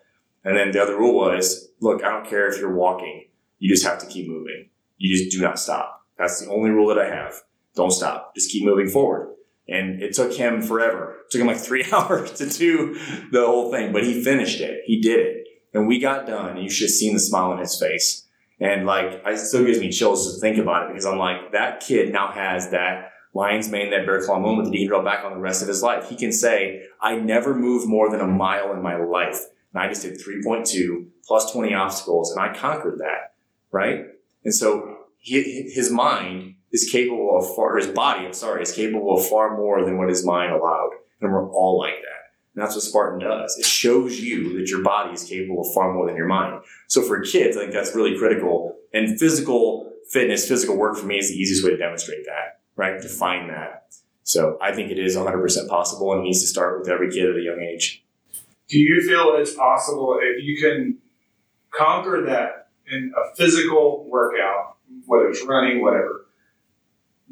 And then the other rule was, look, I don't care if you're walking. You just have to keep moving. You just do not stop. That's the only rule that I have. Don't stop. Just keep moving forward. And it took him forever. It took him like three hours to do the whole thing, but he finished it. He did it. And we got done and you should have seen the smile on his face. And like, it still gives me chills to think about it because I'm like, that kid now has that lion's mane, that bear claw moment that he can draw back on the rest of his life. He can say, I never moved more than a mile in my life. And I just did 3.2 plus 20 obstacles and I conquered that. Right. And so he, his mind is capable of far, his body, I'm sorry, is capable of far more than what his mind allowed. And we're all like that. And that's what Spartan does. It shows you that your body is capable of far more than your mind. So for kids, I think that's really critical. And physical fitness, physical work for me is the easiest way to demonstrate that, right? Define that. So I think it is 100% possible and needs to start with every kid at a young age. Do you feel it's possible if you can conquer that in a physical workout, whether it's running, whatever,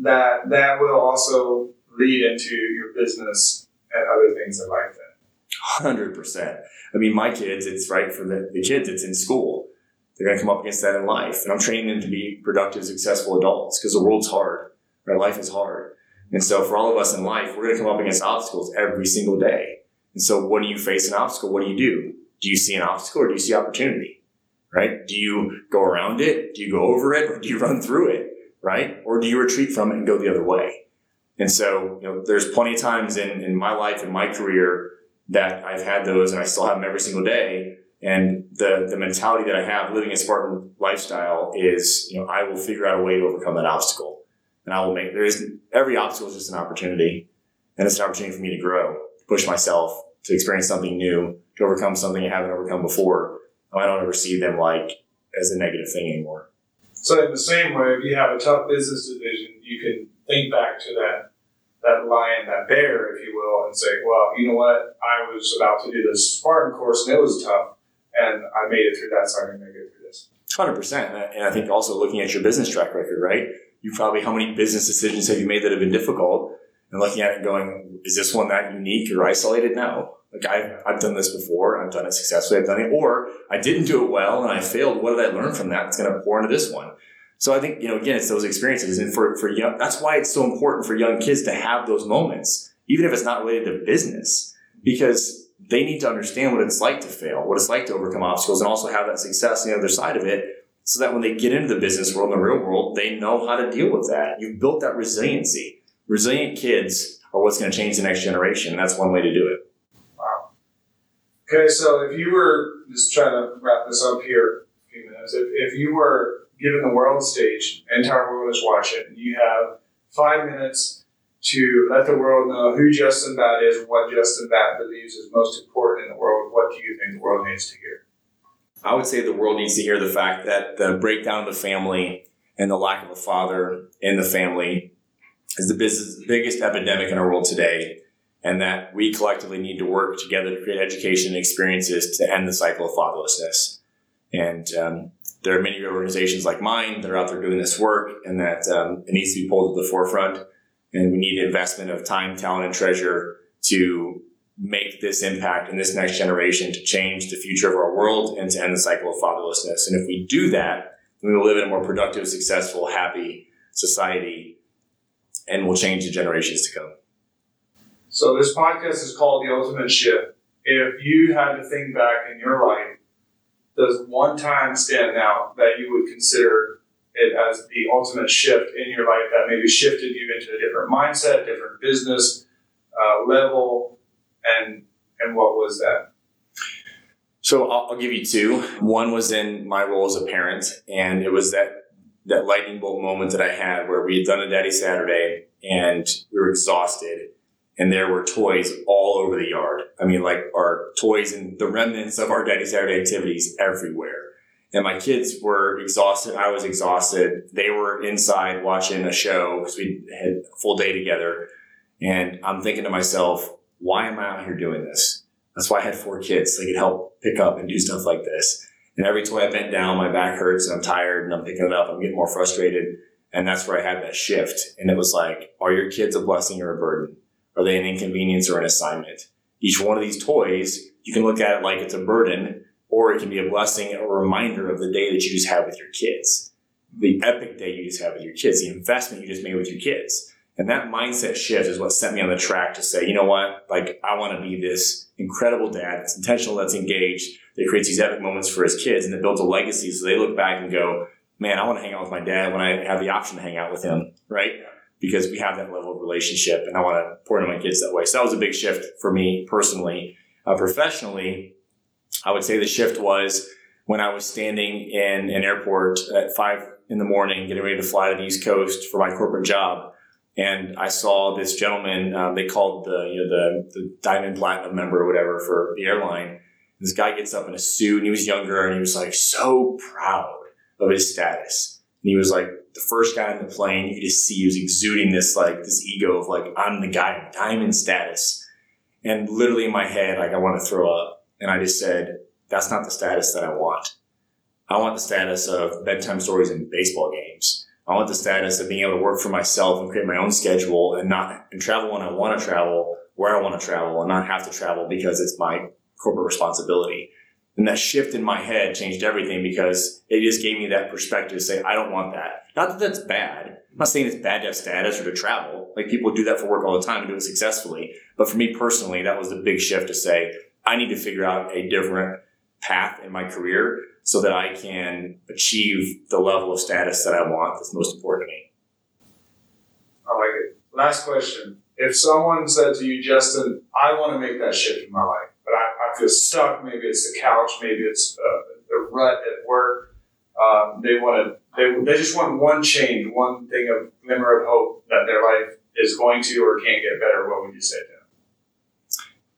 that that will also lead into your business and other things in life then? Hundred percent. I mean, my kids, it's right for the, the kids, it's in school. They're going to come up against that in life. And I'm training them to be productive, successful adults because the world's hard. Right? Life is hard. And so for all of us in life, we're going to come up against obstacles every single day. And so when you face an obstacle, what do you do? Do you see an obstacle or do you see opportunity? Right? Do you go around it? Do you go over it or do you run through it? Right? Or do you retreat from it and go the other way? And so, you know, there's plenty of times in, in my life and my career that I've had those and I still have them every single day. And the, the mentality that I have living a Spartan lifestyle is, you know, I will figure out a way to overcome that obstacle. And I will make, there is, every obstacle is just an opportunity. And it's an opportunity for me to grow, to push myself, to experience something new, to overcome something I haven't overcome before. Um, I don't ever see them like as a negative thing anymore. So in the same way, if you have a tough business division, you can think back to that that lion, that bear, if you will, and say, well, you know what? I was about to do this Spartan course and it was tough and I made it through that, so I'm going to make it through this. 100%. And I think also looking at your business track record, right? You probably, how many business decisions have you made that have been difficult? And looking at it going, is this one that unique or isolated? No. Like I've, I've done this before. I've done it successfully. I've done it, or I didn't do it well and I failed. What did I learn from that? It's going to pour into this one. So I think, you know, again, it's those experiences. And for, for young, that's why it's so important for young kids to have those moments, even if it's not related to business, because they need to understand what it's like to fail, what it's like to overcome obstacles and also have that success on the other side of it. So that when they get into the business world and the real world, they know how to deal with that. You've built that resiliency. Resilient kids are what's going to change the next generation. And that's one way to do it. Wow. Okay, so if you were just trying to wrap this up here, a few minutes, if, if you were given the world stage, entire world is watching. You have five minutes to let the world know who Justin Batt is, what Justin Batt believes is most important in the world. What do you think the world needs to hear? I would say the world needs to hear the fact that the breakdown of the family and the lack of a father in the family is the biggest epidemic in our world today. And that we collectively need to work together to create education and experiences to end the cycle of fatherlessness. And um, there are many organizations like mine that are out there doing this work and that um, it needs to be pulled to the forefront. And we need investment of time, talent, and treasure to make this impact in this next generation to change the future of our world and to end the cycle of fatherlessness. And if we do that, we will live in a more productive, successful, happy society, and will change the generations to come. So this podcast is called The Ultimate Shift. If you had to think back in your life, does one time stand out that you would consider it as the ultimate shift in your life that maybe shifted you into a different mindset, different business uh, level, and and what was that? So I'll, I'll, give you two. One was in my role as a parent, and it was that that lightning bolt moment that I had where we had done a Daddy Saturday and we were exhausted, and there were toys all over the yard. I mean, like our toys and the remnants of our Daddy Saturday activities everywhere. And my kids were exhausted. I was exhausted. They were inside watching a show because we had a full day together. And I'm thinking to myself, why am I out here doing this? That's why I had four kids. So they could help pick up and do stuff like this. And every toy I bent down, my back hurts and I'm tired and I'm picking it up. I'm getting more frustrated. And that's where I had that shift. And it was like, are your kids a blessing or a burden? Are they an inconvenience or an assignment? Each one of these toys, you can look at it like it's a burden, or it can be a blessing, a reminder of the day that you just had with your kids, the epic day you just had with your kids, the investment you just made with your kids. And that mindset shift is what set me on the track to say, you know what? Like, I want to be this incredible dad that's intentional, that's engaged, that creates these epic moments for his kids and that builds a legacy so they look back and go, man, I want to hang out with my dad when I have the option to hang out with him, right? Because we have that level of relationship and I want to pour into my kids that way. So that was a big shift for me personally. Uh, professionally, I would say the shift was when I was standing in an airport at five in the morning, getting ready to fly to the East Coast for my corporate job. And I saw this gentleman, um, they called the, you know, the, the diamond platinum member or whatever for the airline. This guy gets up in a suit and he was younger and he was like so proud of his status. And he was like the first guy on the plane. You could just see he was exuding this like this ego of like, I'm the guy, diamond status. And literally in my head, like I want to throw up. And I just said, that's not the status that I want. I want the status of bedtime stories in baseball games. I want the status of being able to work for myself and create my own schedule and not and travel when I want to travel, where I want to travel, and not have to travel because it's my corporate responsibility. And that shift in my head changed everything because it just gave me that perspective to say, I don't want that. Not that that's bad. I'm not saying it's bad to have status or to travel. Like people do that for work all the time and do it successfully. But for me personally, that was the big shift to say, I need to figure out a different path in my career so that I can achieve the level of status that I want that's most important to me. I like it. Last question. If someone said to you, Justin, I want to make that shift in my life, but I, I feel stuck, maybe it's the couch, maybe it's uh, the rut at work, um, they want to, they, they just want one change, one thing of glimmer of hope that their life is going to or can't get better, what would you say to them?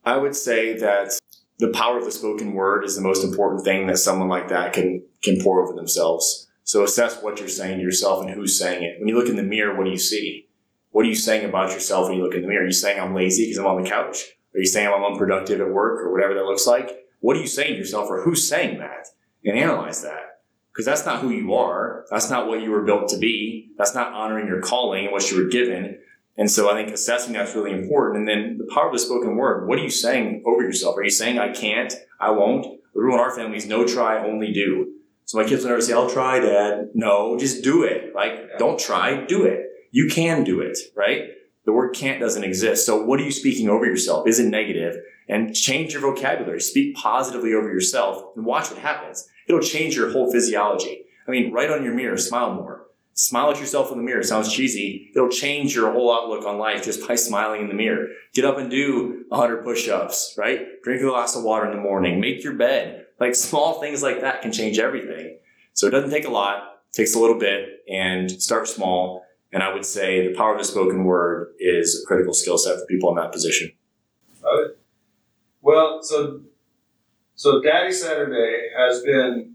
I would say that the power of the spoken word is the most important thing that someone like that can can pour over themselves. So assess what you're saying to yourself and who's saying it. When you look in the mirror, what do you see? What are you saying about yourself when you look in the mirror? Are you saying I'm lazy because I'm on the couch? Are you saying I'm unproductive at work or whatever that looks like? What are you saying to yourself or who's saying that? And analyze that. Because that's not who you are. That's not what you were built to be. That's not honoring your calling and what you were given. And so I think assessing that's really important. And then the power of the spoken word. What are you saying over yourself? Are you saying I can't, I won't? The rule in our family is no try, only do. So my kids will never say, I'll try, dad. No, just do it. Like, don't try, do it. You can do it, right? The word can't doesn't exist. So what are you speaking over yourself? Is it negative? And change your vocabulary. Speak positively over yourself and watch what happens. It'll change your whole physiology. I mean, write on your mirror, smile more Smile at yourself in the mirror. Sounds cheesy. It'll change your whole outlook on life just by smiling in the mirror. Get up and do 100 push-ups, right? Drink a glass of water in the morning. Make your bed. Like small things like that can change everything. So it doesn't take a lot. It takes a little bit and start small. And I would say the power of the spoken word is a critical skill set for people in that position. It. Well, so so Daddy Saturday has been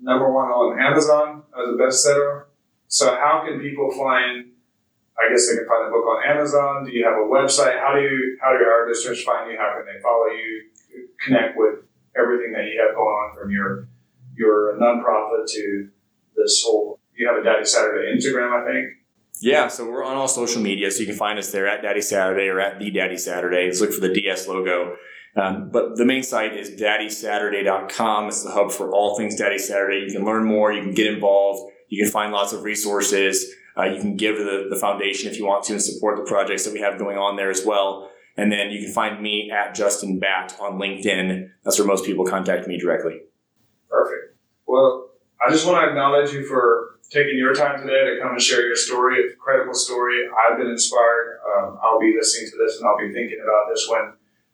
number one on Amazon as a bestseller so how can people find? I guess they can find the book on Amazon. Do you have a website? How do you how do our listeners find you? How can they follow you? Connect with everything that you have going on from your your nonprofit to this whole. You have a Daddy Saturday Instagram, I think. Yeah, so we're on all social media, so you can find us there at Daddy Saturday or at the Daddy Saturday. Just look for the DS logo. Um, but the main site is daddysaturday.com. It's the hub for all things Daddy Saturday. You can learn more, you can get involved, you can find lots of resources. Uh, you can give to the, the foundation if you want to and support the projects that we have going on there as well. And then you can find me at Justin Batt on LinkedIn. That's where most people contact me directly. Perfect. Well, I just want to acknowledge you for taking your time today to come and share your story. It's a credible story. I've been inspired. Um, I'll be listening to this and I'll be thinking about this when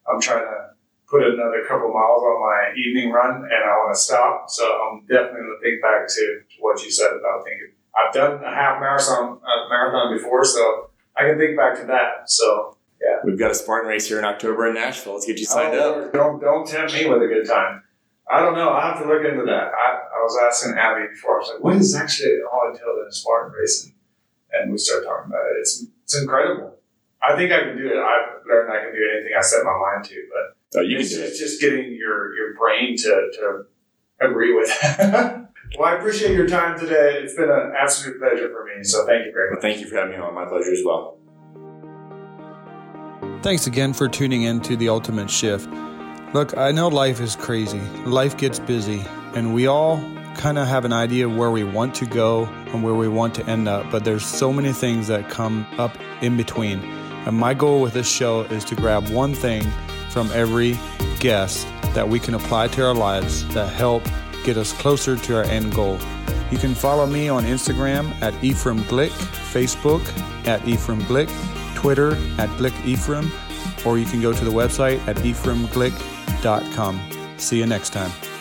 I'm trying to put another couple miles on my evening run and I want to stop. So I'm definitely going to think back to what you said about thinking. I've done a half marathon a marathon before, so I can think back to that. So yeah, we've got a Spartan race here in October in Nashville. Let's get you signed oh, up. Don't don't tempt me with a good time. I don't know. I have to look into that. I, I was asking Abby before. I was like, "What is actually all entailed in a Spartan race?" And, and we started talking about it. It's it's incredible. I think I can do it. I've learned I can do anything I set my mind to, but oh, you it's, can do it's it. just getting your your brain to to agree with. well, I appreciate your time today. It's been an absolute pleasure for me. So thank you very much. Well, thank you for having me on. My pleasure as well. Thanks again for tuning in to The Ultimate Shift. Look, I know life is crazy, life gets busy, and we all kind of have an idea where we want to go and where we want to end up, but there's so many things that come up in between. And my goal with this show is to grab one thing from every guest that we can apply to our lives that help get us closer to our end goal. You can follow me on Instagram at Ephraim Glick, Facebook at Ephraim Glick, Twitter at Glick Ephraim, or you can go to the website at ephraimglick.com. See you next time.